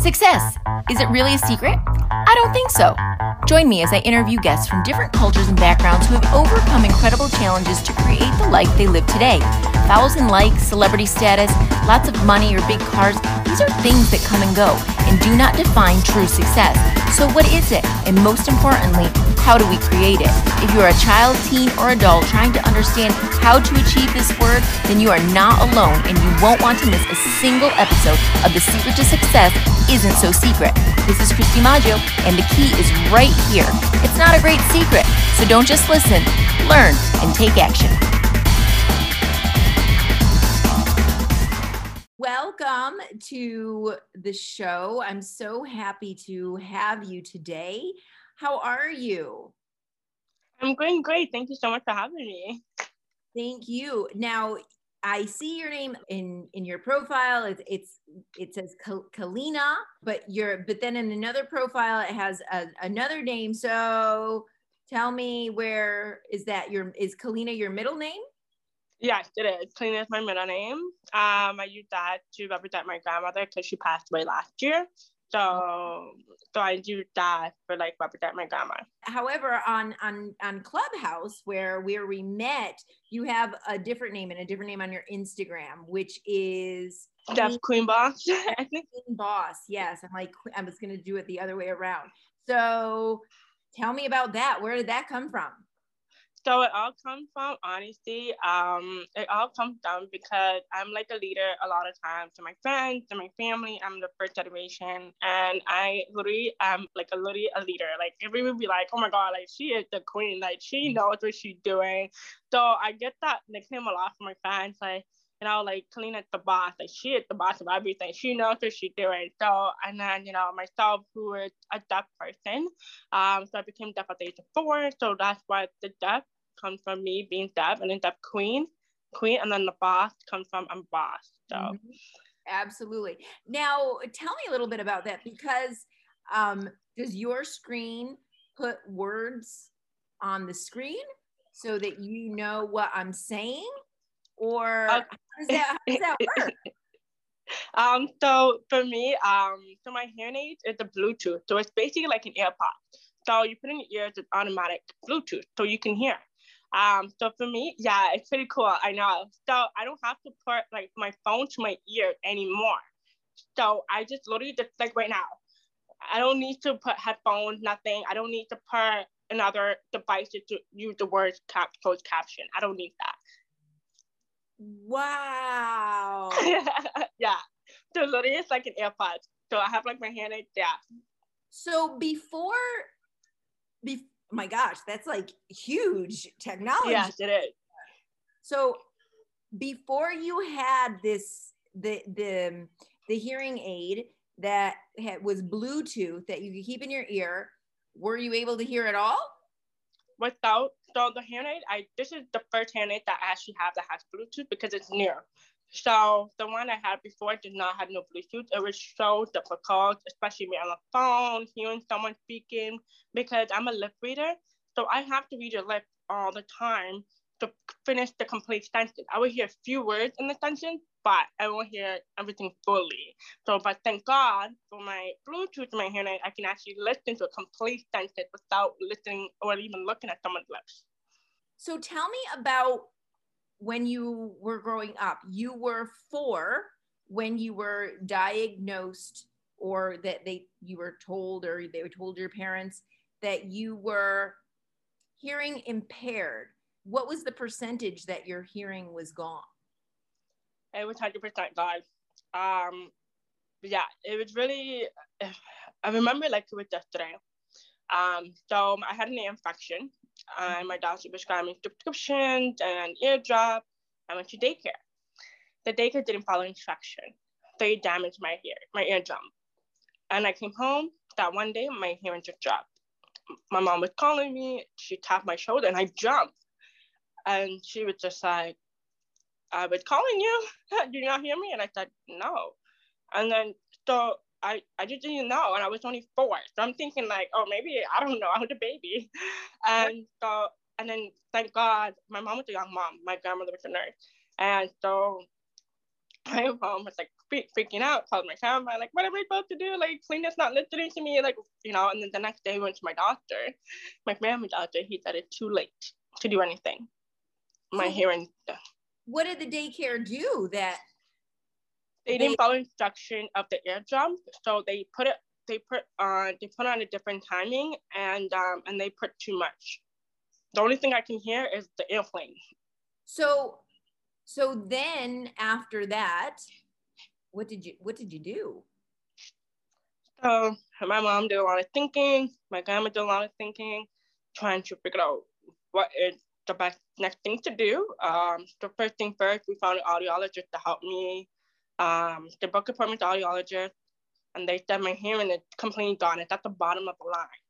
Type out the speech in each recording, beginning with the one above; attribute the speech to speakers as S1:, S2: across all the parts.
S1: Success. Is it really a secret? I don't think so. Join me as I interview guests from different cultures and backgrounds who have overcome incredible challenges to create the life they live today. Thousand likes, celebrity status, lots of money, or big cars, these are things that come and go and do not define true success. So, what is it? And most importantly, how do we create it? If you're a child, teen, or adult trying to understand how to achieve this word, then you are not alone and you won't want to miss a single episode of The Secret to Success Isn't So Secret. This is Kristi Maggio, and the key is right here. It's not a great secret, so don't just listen, learn, and take action. Welcome to the show. I'm so happy to have you today. How are you?
S2: I'm going great. Thank you so much for having me.
S1: Thank you. Now, I see your name in in your profile. It's it's it says Kellina, but you're but then in another profile it has a, another name. So tell me where is that your is Kellina your middle name?
S2: Yes, it is. Kellina is my middle name. Um, I use that to represent my grandmother because she passed away last year. So so I do that for like represent my grandma.
S1: However, on on on Clubhouse, where where we met, you have a different name and a different name on your Instagram, which is
S2: Deaf Queen Boss.
S1: I think Queen Boss. Yes, I'm like I was gonna do it the other way around. So tell me about that. Where did that come from?
S2: So it all comes from honesty. Um, it all comes down because I'm like a leader a lot of times to my friends, to my family. I'm the first generation, and I literally am like a literally a leader. Like everyone would be like, "Oh my god, like she is the queen. Like she knows what she's doing." So I get that nickname a lot from my fans. Like you know, like Kellina's the boss, like she is the boss of everything. She knows what she's doing. So, and then, you know, myself, who is a deaf person, um, so I became deaf at the age of four. So that's why the deaf comes from me being deaf, and then deaf queen, queen, and then the boss comes from I'm boss. So, mm-hmm.
S1: absolutely. Now, tell me a little bit about that because um, does your screen put words on the screen so that you know what I'm saying? Or uh, how, does that, how does that work?
S2: um, so for me, um, so my hearing aid is a Bluetooth. So it's basically like an AirPod. So you put in your ears, it's automatic Bluetooth, so you can hear. Um, so for me, yeah, it's pretty cool. I know. So I don't have to put like my phone to my ear anymore. So I just literally just like right now, I don't need to put headphones, nothing. I don't need to put another device to use the words cap closed caption. I don't need that.
S1: Wow.
S2: yeah. So literally it's like an AirPod. So I have like my hand like yeah.
S1: So before be oh my gosh, that's like huge technology.
S2: Yes, it is.
S1: So before you had this the the the hearing aid that had, was Bluetooth that you could keep in your ear, were you able to hear at all?
S2: without so the hearing aid, I this is the first hearing aid that I actually have that has Bluetooth because it's new. So the one I had before did not have no Bluetooth. It was so difficult, especially me on the phone, hearing someone speaking, because I'm a lip reader. So I have to read your lip all the time to finish the complete sentence. I would hear a few words in the sentence, but I won't hear everything fully. So, but thank God for my Bluetooth, my hearing aid, I can actually listen to a complete sentence without listening or even looking at someone's lips.
S1: So, tell me about when you were growing up. You were four when you were diagnosed, or that they you were told, or they were told your parents that you were hearing impaired. What was the percentage that your hearing was gone?
S2: It was 100% God. Um, yeah, it was really, I remember like it was yesterday. Um, so I had an infection and my doctor prescribed me prescriptions and eardrop. I went to daycare. The daycare didn't follow instruction. It damaged my ear, my eardrum. And I came home that one day, my hearing just dropped. My mom was calling me, she tapped my shoulder and I jumped. And she was just like, I was calling you. Do you not hear me? And I said, no. And then so I, I just didn't know. And I was only four. So I'm thinking like, oh, maybe, I don't know, I was a baby. And so, and then thank God, my mom was a young mom. My grandmother was a nurse. And so my mom was like freaking out, called my grandma, like, what am I supposed to do? Like, Selena's not listening to me, like, you know. And then the next day, I went to my doctor, my family doctor. He said it's too late to do anything. My hmm. hearing.
S1: Uh, What did the daycare do that?
S2: They, they didn't follow instruction of the eardrum, so they put it. They put on. They put on a different timing, and um, and they put too much. The only thing I can hear is the airplane.
S1: So, so then after that, what did you what did you do?
S2: So my mom did a lot of thinking. My grandma did a lot of thinking, trying to figure out what is the best next thing to do. Um, the first thing first, we found an audiologist to help me. Um, the book appointment audiologist, and they said my hearing is completely gone. It's at the bottom of the line.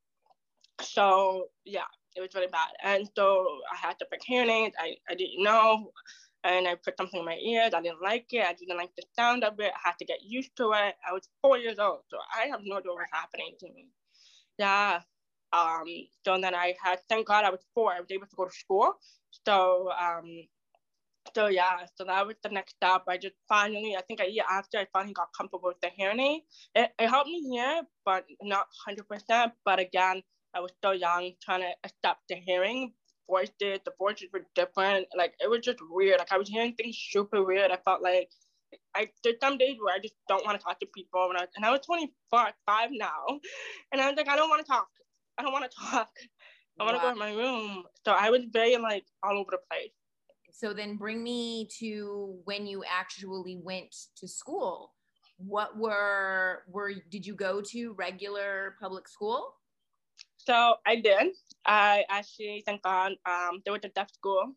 S2: So yeah, it was really bad. And so I had to pick hearing aids. I, I didn't know and I put something in my ears. I didn't like it. I didn't like the sound of it. I had to get used to it. I was four years old, so I have no idea what was happening to me. Yeah. Um, so then I had, thank God I was four. I was able to go to school. So, um, so yeah, so that was the next step. I just finally, I think a year after, I finally got comfortable with the hearing aid. It, it helped me hear, but not 100%. But again, I was still young, trying to accept the hearing Voices. The voices were different. Like it was just weird. Like I was hearing things super weird. I felt like I there's some days where I just don't want to talk to people. And I, and I was 25 now, and I was like, I don't want to talk. I don't want to talk. I want to wow. go in my room. So I was very like all over the place.
S1: So then bring me to when you actually went to school. What were were did you go to regular public school?
S2: So I did. I actually thank God um, there was a deaf school.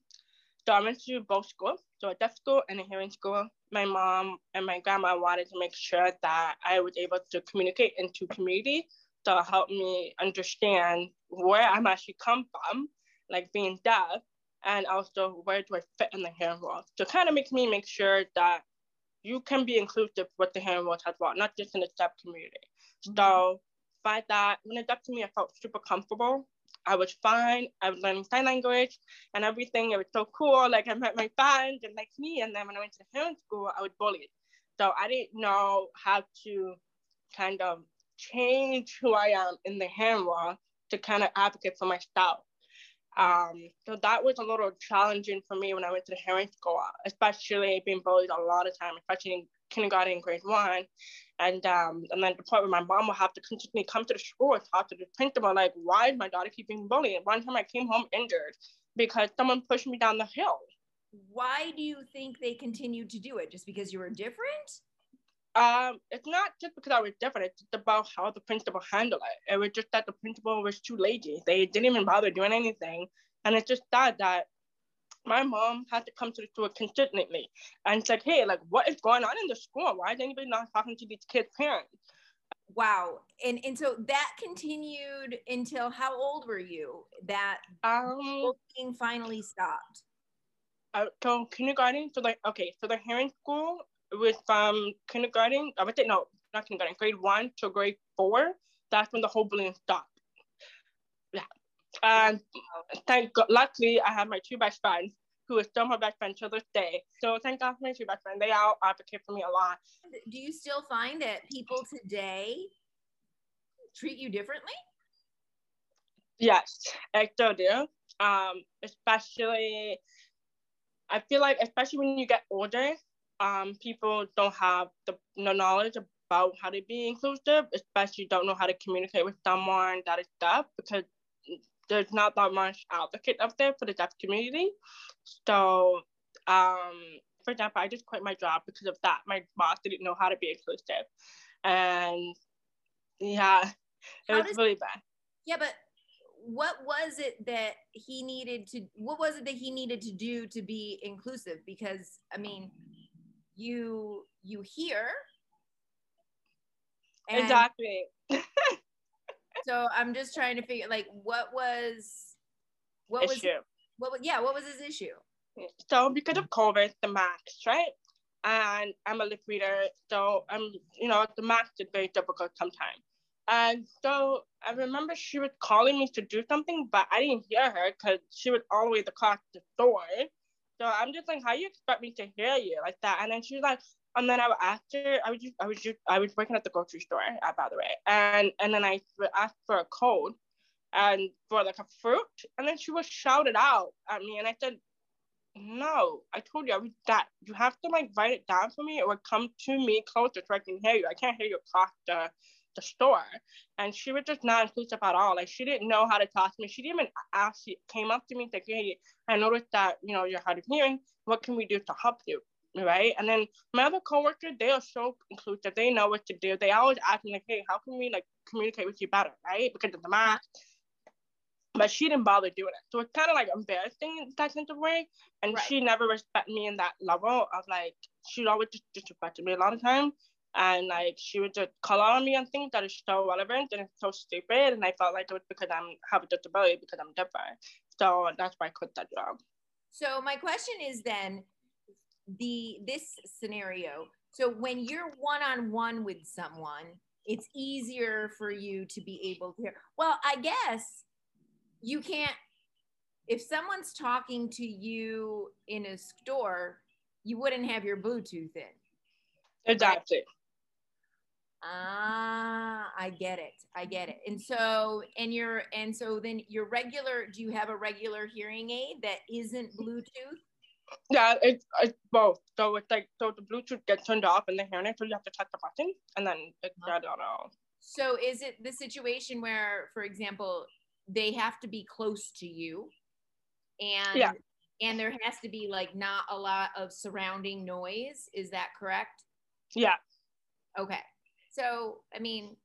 S2: So I went to both schools, so a deaf school and a hearing school. My mom and my grandma wanted to make sure that I was able to communicate into community to help me understand where I'm actually come from, like being deaf, and also where do I fit in the hearing world. To kind of make me make sure that you can be inclusive with the hearing world as well, not just in the deaf community. Mm-hmm. So by that, when it got to me, I felt super comfortable. I was fine. I was learning sign language and everything. It was so cool. Like I met my friends and like me. And then when I went to the hearing school, I was bullied. So I didn't know how to kind of change who I am in the hearing to kind of advocate for myself. Um, so that was a little challenging for me when I went to the hearing school, especially being bullied a lot of time, especially in kindergarten, and grade one. And um, and then the point where my mom would have to continually come to the school and talk to the principal, like, why is my daughter keeping bullying? One time I came home injured because someone pushed me down the hill.
S1: Why do you think they continued to do it? Just because you were different?
S2: Um, it's not just because I was different. It's just about how the principal handled it. It was just that the principal was too lazy. They didn't even bother doing anything, and it's just sad that my mom had to come to the school consistently and said, hey, like, what is going on in the school? Why is anybody not talking to these kids' parents?
S1: Wow. And and so that continued until how old were you that
S2: um,
S1: finally stopped?
S2: Uh, so kindergarten, so like, okay, so the hearing school was from kindergarten, I would say, no, not kindergarten, grade one to grade four. That's when the whole bullying stopped. Yeah. And thank God, luckily, I have my two best friends who is still my best friend to this day. So thank God for my two best friends. They all advocate for me a lot.
S1: Do you still find that people today treat you differently?
S2: Yes, I still do. Um, especially, I feel like especially when you get older, um, people don't have the, the knowledge about how to be inclusive, especially don't know how to communicate with someone that is deaf because there's not that much advocate up there for the deaf community. So, um, for example, I just quit my job because of that. My boss didn't know how to be inclusive, and yeah, it how was does, really bad.
S1: Yeah, but what was it that he needed to? What was it that he needed to do to be inclusive? Because I mean, you you hear and
S2: exactly
S1: so I'm just trying to figure like what was what issue. was what was yeah, what was his issue?
S2: So because of COVID, the max, right? And I'm a lip reader, so I'm you know the max is very difficult sometimes. And so I remember she was calling me to do something, but I didn't hear her because she was all the way across the door. So I'm just like, how you expect me to hear you like that? And then she was like, And then I after I was just, I was just, I was working at the grocery store, uh, by the way, and and then I asked for a code, and for like a fruit, and then she was shouted out at me, and I said, no, I told you I was that. You have to like write it down for me, or come to me closer so I can hear you. I can't hear you across the store. And she was just not inclusive at all. Like she didn't know how to talk to me. She didn't even ask. She came up to me and said, "Hey, I noticed that you know you're hard of hearing. What can we do to help you?" Right. And then my other coworkers, they are so inclusive. They know what to do. They always ask me like, "Hey, how can we like communicate with you better?" Right? Because of the mask. But she didn't bother doing it. So it's kind of like embarrassing in that sense of way. And right. she never respected me in that level of like, she always just disrespected me a lot of times and like she would just call on me on things that is so relevant and it's so stupid and I felt like it was because I'm have a disability because I'm different. So that's why I quit that job.
S1: So my question is then the this scenario. So when you're one on one with someone, it's easier for you to be able to hear. Well, I guess you can't if someone's talking to you in a store, you wouldn't have your Bluetooth in.
S2: Exactly.
S1: Ah, I get it. I get it. And so, and you're, and so then your regular, do you have a regular hearing aid that isn't Bluetooth?
S2: Yeah, it's, it's both. So it's like, so the Bluetooth gets turned off in the hearing aid, so you have to touch the button and then it's dead on all.
S1: So is it the situation where, for example, they have to be close to you and yeah. and there has to be like not a lot of surrounding noise. Is that correct?
S2: Yeah.
S1: Okay. So, I mean,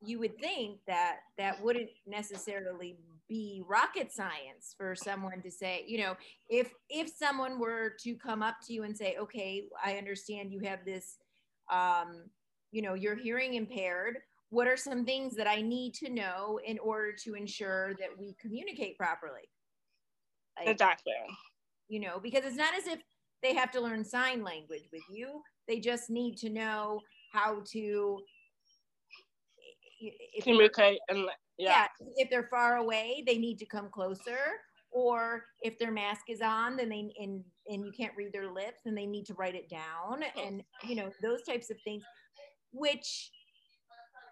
S1: you would think that that wouldn't necessarily be rocket science for someone to say you know if if someone were to come up to you and say okay i understand you have this um you know you're hearing impaired. What are some things that i need to know in order to ensure that we communicate properly?
S2: Like, exactly.
S1: you know because it's not as if they have to learn sign language with you. They just need to know how to
S2: communicate and yeah.
S1: yeah if they're far away they need to come closer or if their mask is on then they and and you can't read their lips and they need to write it down hmm. and you know those types of things which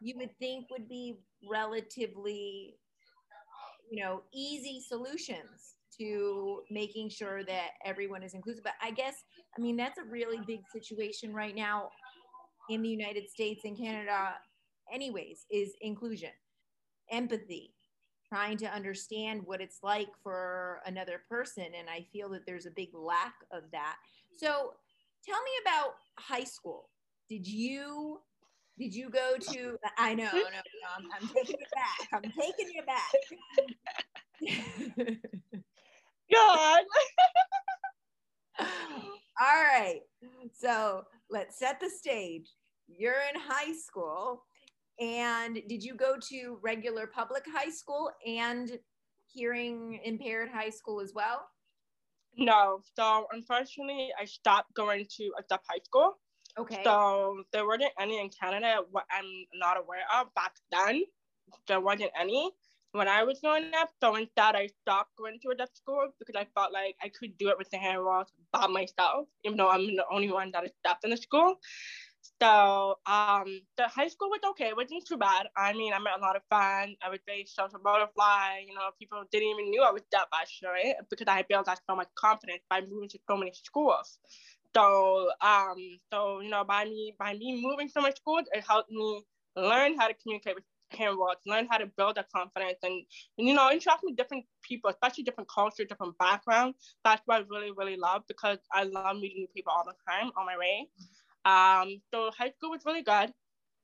S1: you would think would be relatively you know easy solutions to making sure that everyone is inclusive but i guess i mean that's a really big situation right now in the United States and Canada, anyways, is inclusion, empathy, trying to understand what it's like for another person. And I feel that there's a big lack of that. So tell me about high school. Did you did you go to I know, no, no, I'm, I'm taking it back. I'm taking
S2: you back. God.
S1: All right. So let's set the stage. You're in high school. And did you go to regular public high school and hearing impaired high school as well?
S2: No. So unfortunately, I stopped going to a deaf high school.
S1: Okay.
S2: So there weren't any in Canada. What I'm not aware of back then. There wasn't any when I was growing up. So instead, I stopped going to a deaf school because I felt like I could do it with the hand walls by myself, even though I'm the only one that is deaf in the school. So um, the high school was okay. It wasn't too bad. I mean, I met a lot of fun. I was very social butterfly. You know, people didn't even knew I was deaf actually because I built that so much confidence by moving to so many schools. So um, so you know, by me by me moving so many schools, it helped me learn how to communicate with handwork, learn how to build that confidence and, and, you know, interact with different people, especially different cultures, different backgrounds. That's what I really, really love because I love meeting new people all the time on my way. Um, so high school was really good.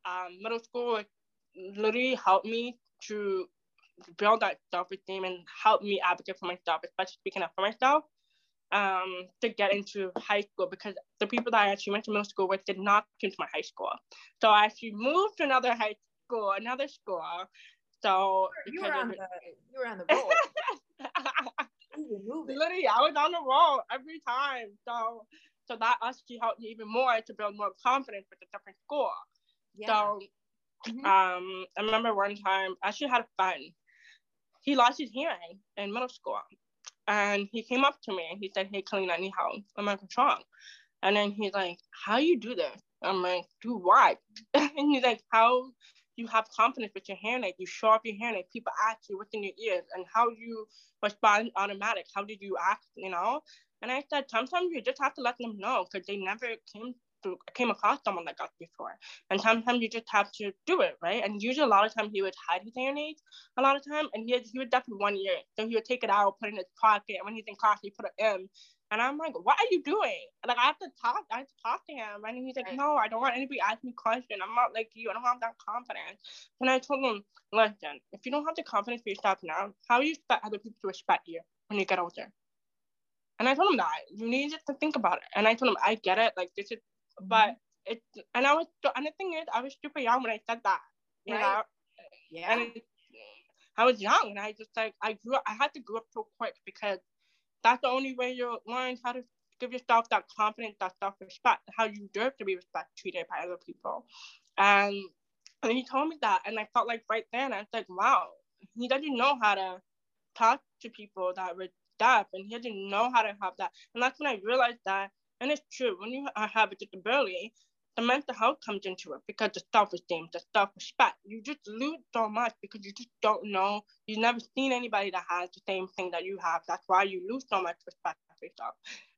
S2: Um, middle school literally helped me to build that self-esteem and help me advocate for myself, especially speaking up for myself um, to get into high school because the people that I actually went to middle school with did not come to my high school. So I actually moved to another high school, another school. So
S1: you were on the you were on the roll.
S2: Literally, I was on the roll every time. So so that actually helped me even more to build more confidence with a different school. Yeah. So mm-hmm. um I remember one time I actually had a friend. He lost his hearing in middle school. And he came up to me and he said, Hey Kellina, ni hao. I'm like, what's wrong? And then he's like, How you do this? I'm like, Do what? and he's like, How you have confidence with your hairnet, you show off your hairnet, people ask you what's in your ears and how you respond automatic. How did you act, you know? And I said, sometimes you just have to let them know because they never came to came across someone like us before. And sometimes you just have to do it, right? And usually a lot of times he would hide his hearing aids a lot of time and he, had, he would definitely one year. So he would take it out, put it in his pocket, and when he's in class, he put it in. And I'm like, what are you doing? Like I have to talk, I have to talk to him. And he's like, no, I don't want anybody asking me questions. I'm not like you. I don't have that confidence. And I told him, listen, if you don't have the confidence for yourself now, how do you expect other people to respect you when you get older? And I told him that you need to think about it. And I told him, I get it. Like this is, but mm-hmm. it. And I was, and the thing is, I was super young when I said that. You right. know.
S1: Yeah.
S2: And I was young, and I just like I grew up. I had to grow up so quick because that's the only way you learn how to give yourself that confidence, that self-respect, how you deserve to be respected, treated by other people. And and he told me that, and I felt like right then I was like, wow, he doesn't know how to talk to people that were and he didn't know how to have that. And that's when I realized that, and it's true, when you have a disability, the mental health comes into it because the self-esteem, the self-respect. You just lose so much because you just don't know. You've never seen anybody that has the same thing that you have. That's why you lose so much respect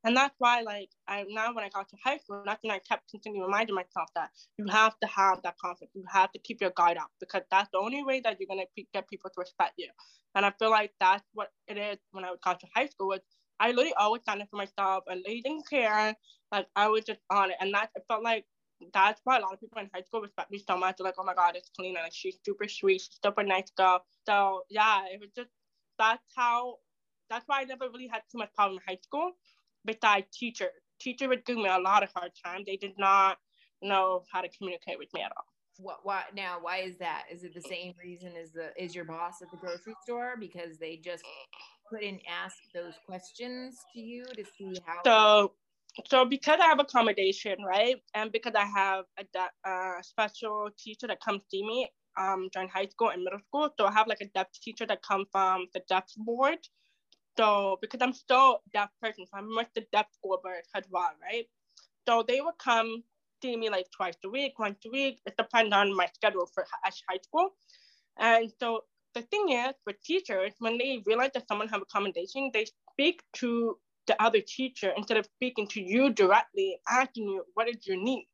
S2: And that's why, like, I now when I got to high school, that's when I kept continuing reminding myself that you have to have that confidence. You have to keep your guard up because that's the only way that you're gonna get people to respect you. And I feel like that's what it is when I got to high school. Was I literally always standing for myself and they didn't care. Like I was just on it, and that it felt like that's why a lot of people in high school respect me so much. They're like, oh my god, it's Kellina. Like she's super sweet, she's super nice girl. So yeah, it was just that's how that's why I never really had too much problem in high school. Besides teacher. Teacher would give me a lot of hard time. They did not know how to communicate with me at all.
S1: What why now why is that? Is it the same reason as the is your boss at the grocery store? Because they just couldn't ask those questions to you to see how
S2: so so because I have accommodation, right, and because I have a special teacher that comes see me um, during high school and middle school, so I have like a deaf teacher that comes from the deaf board. So because I'm still deaf person, so I'm with the deaf school board as well, right? So they would come see me like twice a week, once a week. It depends on my schedule for high school. And so the thing is, with teachers, when they realize that someone have accommodation, they speak to the other teacher instead of speaking to you directly, asking you what is your need.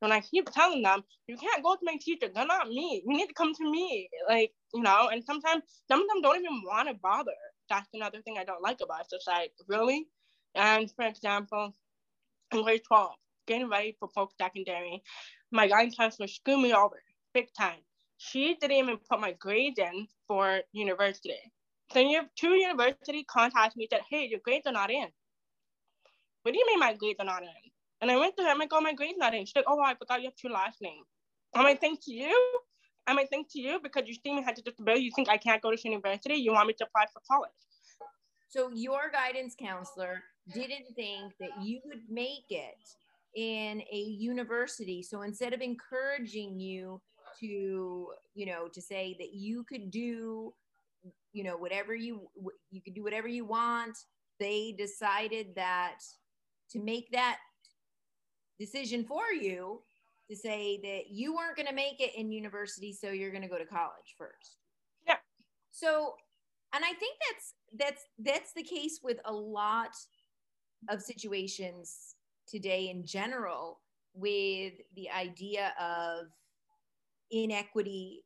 S2: And I keep telling them, you can't go to my teacher. They're not me. You need to come to me. Like, you know, and sometimes some of them don't even want to bother. That's another thing I don't like about it. It's like, really? And for example, in grade 12, getting ready for post secondary, my guidance counselor screwed me over big time. She didn't even put my grades in for university. So you have two university contact me said, hey, your grades are not in. What do you mean my grades are not in? And I went to her, I'm like, oh, my grades not in. She's like, oh, I forgot you have two last names. I'm like, thank you. I might think to you because you me had a disability. You think I can't go to university? You want me to apply for college?
S1: So your guidance counselor didn't think that you would make it in a university. So instead of encouraging you to, you know, to say that you could do you know whatever you you could do whatever you want they decided that to make that decision for you to say that you weren't going to make it in university so you're going to go to college first.
S2: Yeah.
S1: So and i think that's that's that's the case with a lot of situations today in general with the idea of inequity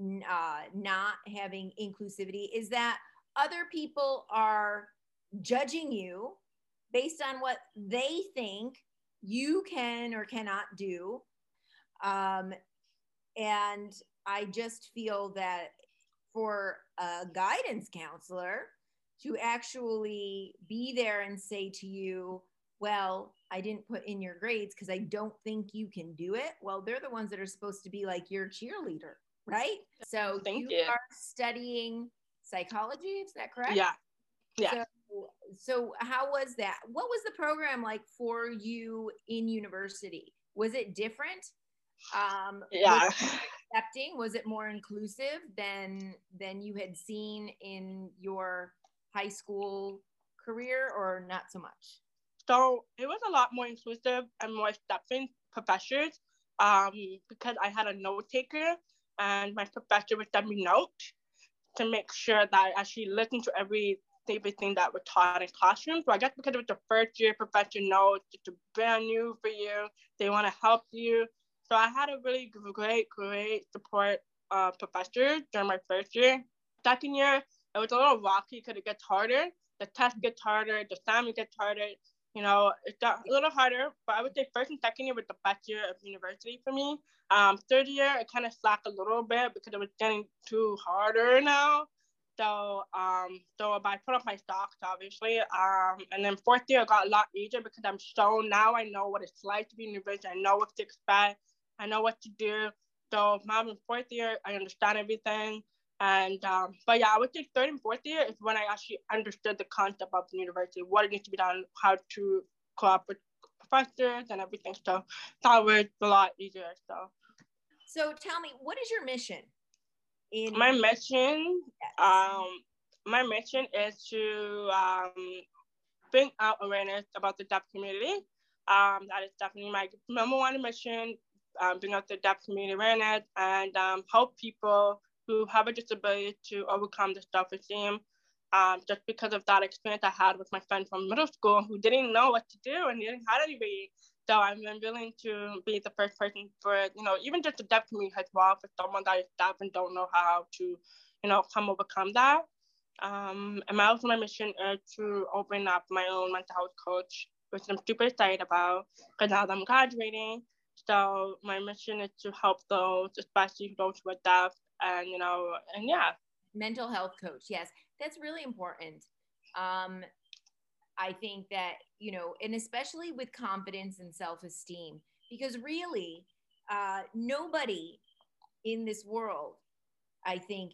S1: uh, not having inclusivity is that other people are judging you based on what they think you can or cannot do. Um, and I just feel that for a guidance counselor to actually be there and say to you, well, I didn't put in your grades because I don't think you can do it. Well, they're the ones that are supposed to be like your cheerleader right? So
S2: Thank
S1: you,
S2: you
S1: are studying psychology, is that correct?
S2: Yeah. Yeah.
S1: So, so how was that? What was the program like for you in university? Was it different? Um,
S2: yeah.
S1: Was accepting? Was it more inclusive than than you had seen in your high school career, or not so much?
S2: so it was a lot more inclusive and more accepting professors um, because I had a note taker and my professor would send me notes to make sure that I actually listened to every everything that we're taught in classrooms. So I guess because it was the first year professor knows it's brand new for you, they want to help you. So I had a really great, great support uh, professor during my first year. Second year, it was a little rocky because it gets harder. The test gets harder, the assignment gets harder. You know, it got a little harder, but I would say first and second year was the best year of university for me. Um, third year, it kind of slacked a little bit because it was getting too harder now. So, um, so I put up my stocks, obviously. Um, and then fourth year, it got a lot easier because I'm so now I know what it's like to be in university. I know what to expect. I know what to do. So now in fourth year, I understand everything. And um, but yeah, I would say third and fourth year is when I actually understood the concept of the university, what needs to be done, how to cooperate with professors and everything. So that was a lot easier. So
S1: So tell me, what is your mission?
S2: In my mission, um, my mission is to um, bring out awareness about the deaf community. Um, that is definitely my number one mission um, bring out the deaf community awareness and um, help people who have a disability to overcome the self-esteem. Um, just because of that experience I had with my friend from middle school who didn't know what to do and didn't have anybody. So I'm willing to be the first person for, you know, even just the deaf community as well, for someone that is deaf and don't know how to, you know, come overcome that. Um, and my also my mission is to open up my own mental health coach, which I'm super excited about because now I'm graduating, so my mission is to help those, especially those who are deaf, and you know, and yeah.
S1: Mental health coach, yes, that's really important. Um, I think that you know, and especially with confidence and self-esteem, because really, uh, nobody in this world, I think,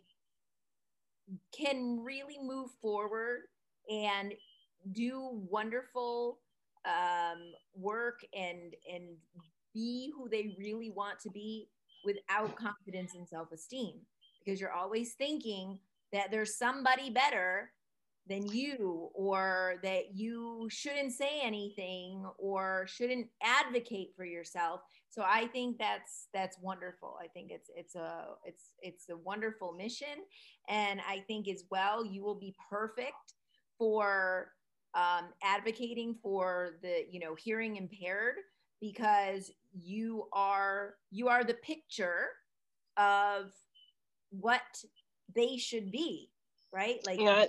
S1: can really move forward and do wonderful um, work and and be who they really want to be without confidence and self esteem because you're always thinking that there's somebody better than you or that you shouldn't say anything or shouldn't advocate for yourself. So i think that's that's wonderful. I think it's it's a it's it's a wonderful mission. And i think as well you will be perfect for um, advocating for the you know hearing impaired because you are you are the picture of what they should be right? Like yeah.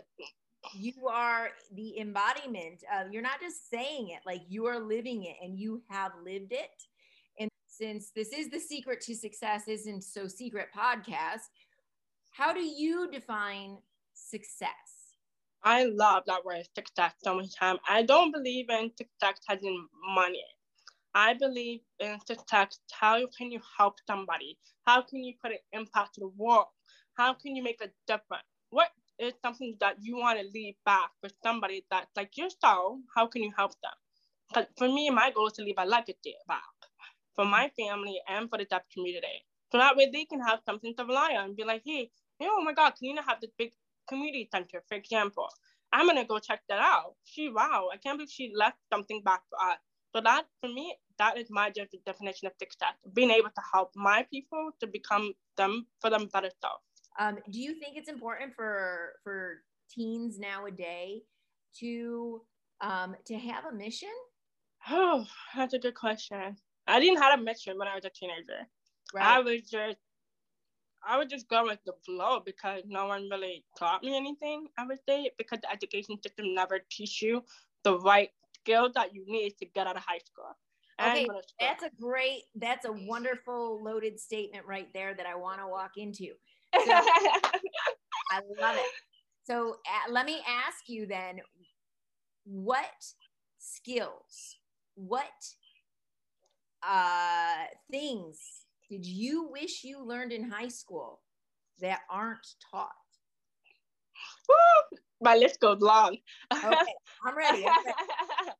S1: You are the embodiment of you're not just saying it like you are living it and you have lived it and since this is the secret to success isn't so secret podcast how do you define success
S2: I love that word success so much time. I don't believe in success as in money. I believe in success. How can you help somebody? How can you put an impact to the world? How can you make a difference? What is something that you want to leave back for somebody that's like yourself? How can you help them? Because for me, my goal is to leave a legacy back for my family and for the deaf community. So that way they can have something to rely on and be like, hey, you oh my God, can you have this big community center, for example? I'm gonna go check that out. She, wow, I can't believe she left something back for us. So that for me, that is my definition of success: being able to help my people to become them for them better self.
S1: Um, do you think it's important for for teens nowadays to um, to have a mission?
S2: Oh, that's a good question. I didn't have a mission when I was a teenager. Right. I was just I would just go with the flow because no one really taught me anything. I would say because the education system never teach you the right skills that you need to get out of high school.
S1: Okay, that's a great, that's a wonderful loaded statement right there that I want to walk into. So, I love it. So uh, let me ask you then, what skills, what uh, things did you wish you learned in high school that aren't taught?
S2: Woo! My list goes long.
S1: okay, I'm ready. I'm ready.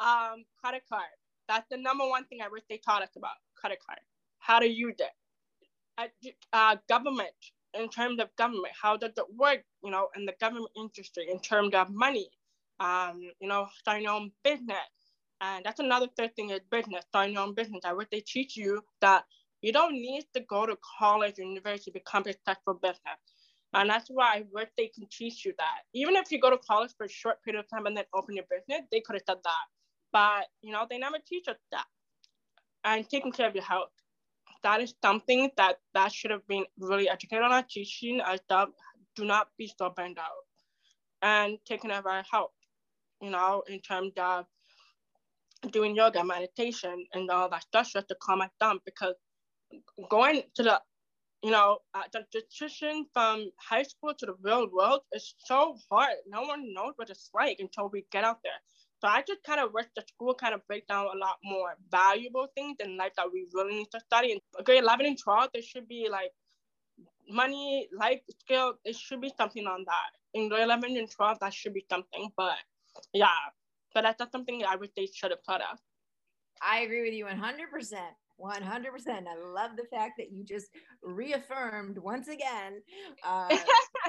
S2: um, credit card. That's the number one thing I wish they taught us about credit card. How to use it. Uh, government, in terms of government, how does it work, you know, in the government industry in terms of money, um, you know, starting your own business, And that's another third thing is business, starting your own business. I wish they teach you that you don't need to go to college or university to become a successful business. And that's why I wish they can teach you that. Even if you go to college for a short period of time and then open your business, they could have said that. But you know, they never teach us that. And taking care of your health. That is something that that should have been really educated on our teaching us that do not be so burned out. And taking our health, you know, in terms of doing yoga, meditation, and all that stuff just to calm us down because going to the you know, uh, the transition from high school to the real world is so hard. No one knows what it's like until we get out there. So I just kind of wish the school kind of break down a lot more valuable things in life that we really need to study. In grade 11 and 12, there should be like money, life skill. There should be something on that. In grade 11 and 12, that should be something. But yeah, but that's not something I wish they should have taught us.
S1: I agree with you 100%. 100%. I love the fact that you just reaffirmed once again uh,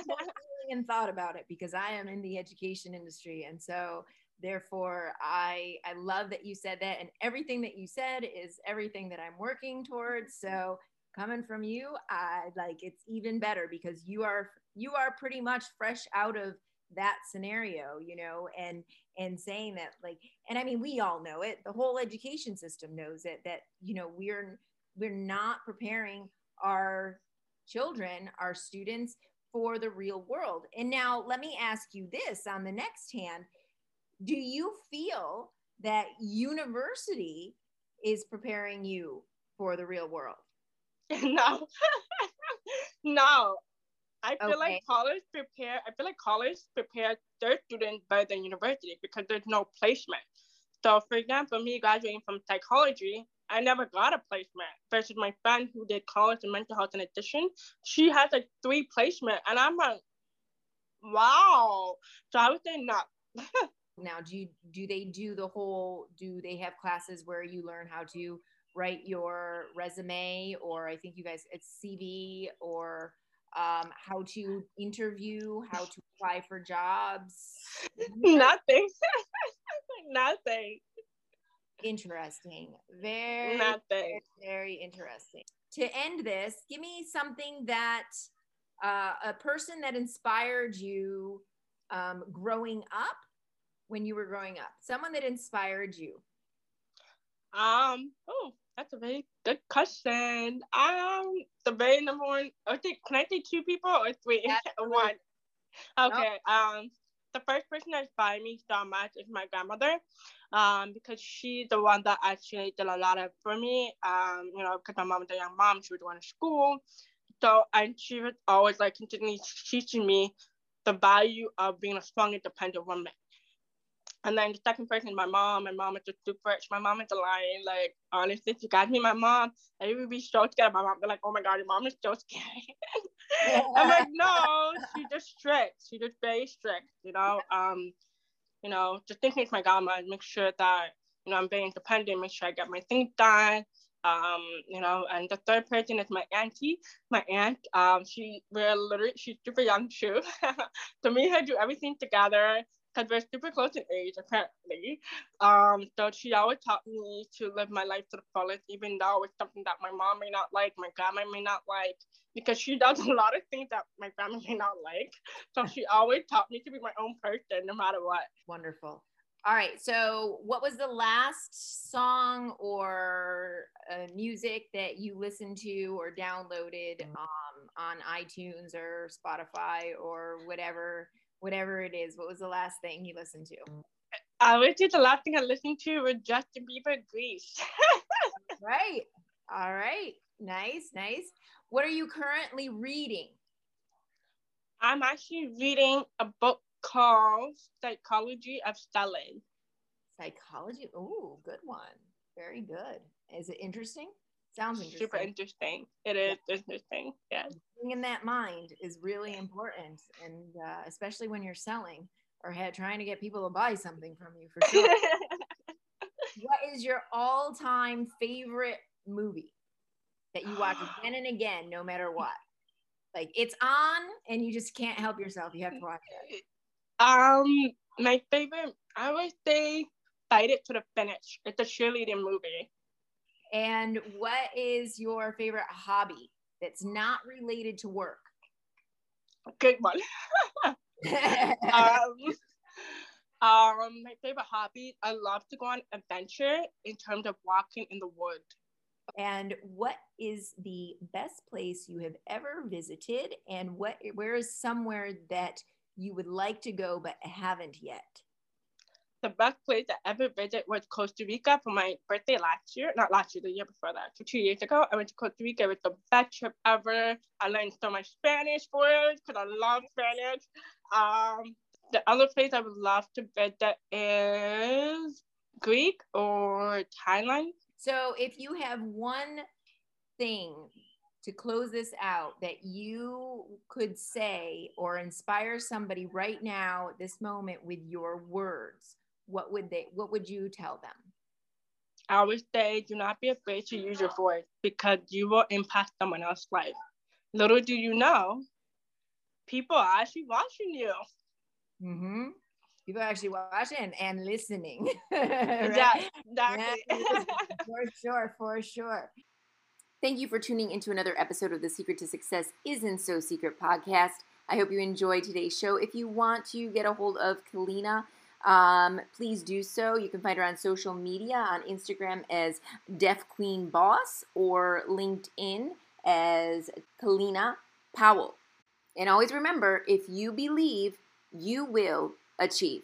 S1: and thought about it because I am in the education industry. And so, therefore, I, I love that you said that. And everything that you said is everything that I'm working towards. So, coming from you, I like it's even better because you are you are pretty much fresh out of that scenario you know and and saying that like and i mean we all know it the whole education system knows it that you know we're we're not preparing our children our students for the real world and now let me ask you this on the next hand do you feel that university is preparing you for the real world
S2: no no I feel okay. like college prepare. I feel like college prepare their students better than university because there's no placement. So, for example, me graduating from psychology, I never got a placement. Versus my friend who did college and mental health in addition, she has like three placement, and I'm like, wow. So I would say no.
S1: now, do you do they do the whole? Do they have classes where you learn how to write your resume, or I think you guys it's CV or um, how to interview, how to apply for jobs?
S2: Nothing. Nothing.
S1: Interesting. Very,
S2: Nothing.
S1: Very, very interesting. To end this, give me something that uh, a person that inspired you um, growing up when you were growing up, someone that inspired you.
S2: Um, oh, that's a very good question. Um, the very number one. Okay, can I say two people or three? One. Okay. Nope. Um, the first person that inspired me so much is my grandmother, um, because she's the one that actually did a lot of for me. Um, you know, because my mom was a young mom, she was going to school, so and she was always like continually teaching me the value of being a strong, independent woman. And then the second person, my mom. My mom is just super rich. My mom is a lion. Like, honestly, if you guys meet my mom, I would be so scared. My mom be like, oh my God, your mom is so scary. I'm like, no, she's just strict. She's just very strict, you know? Um, you know, just thinking of my grandma and make sure that, you know, I'm very independent, make sure I get my things done. Um, you know, and the third person is my auntie. My aunt, um, she we're literally she's super young too. so me and her do everything together because we're super close in age apparently. Um, so she always taught me to live my life to the fullest, even though it's something that my mom may not like, my grandma may not like, because she does a lot of things that my grandma may not like. So she always taught me to be my own person, no matter what.
S1: Wonderful. All right. So, what was the last song or uh, music that you listened to or downloaded um, on iTunes or Spotify or whatever whatever it is. What was the last thing you listened to?
S2: I would say the last thing I listened to was Justin Bieber Grease.
S1: right. All right. Nice, nice. What are you currently reading?
S2: I'm actually reading a book called Psychology of Selling.
S1: Psychology? Oh, good one. Very good. Is it interesting? Sounds interesting.
S2: Super interesting. It is yeah. interesting. Yeah.
S1: Being in that mind is really important, and uh, especially when you're selling or had, trying to get people to buy something from you for sure. what is your all-time favorite movie that you watch again and again, no matter what? Like it's on, and you just can't help yourself. You have to watch it.
S2: Um, my favorite, I would say fight it to the finish. It's a cheerleading movie.
S1: And what is your favorite hobby that's not related to work?
S2: Good one. um, um, my favorite hobby, I love to go on adventure in terms of walking in the wood.
S1: And what is the best place you have ever visited? And what where is somewhere that you would like to go but haven't yet?
S2: The best place I ever visited was Costa Rica for my birthday last year. Not last year, the year before that. So two years ago, I went to Costa Rica. It was the best trip ever. I learned so much Spanish words because I love Spanish. Um, the other place I would love to visit is Greek or Thailand.
S1: So if you have one thing to close this out that you could say or inspire somebody right now at this moment with your words, what would they what would you tell them?
S2: I would say do not be afraid to use your voice because you will impact someone else's life. Little do you know, people are actually watching you.
S1: Mm-hmm. People are actually watching and listening.
S2: right? Yeah, exactly.
S1: Yeah, for sure, for sure.
S3: Thank you for tuning into another episode of the Secret to Success Isn't So Secret podcast. I hope you enjoyed today's show. If you want to get a hold of Kellina, um, please do so. You can find her on social media on Instagram as Deaf Queen Boss or LinkedIn as Kellina Powell. And always remember if you believe, you will achieve.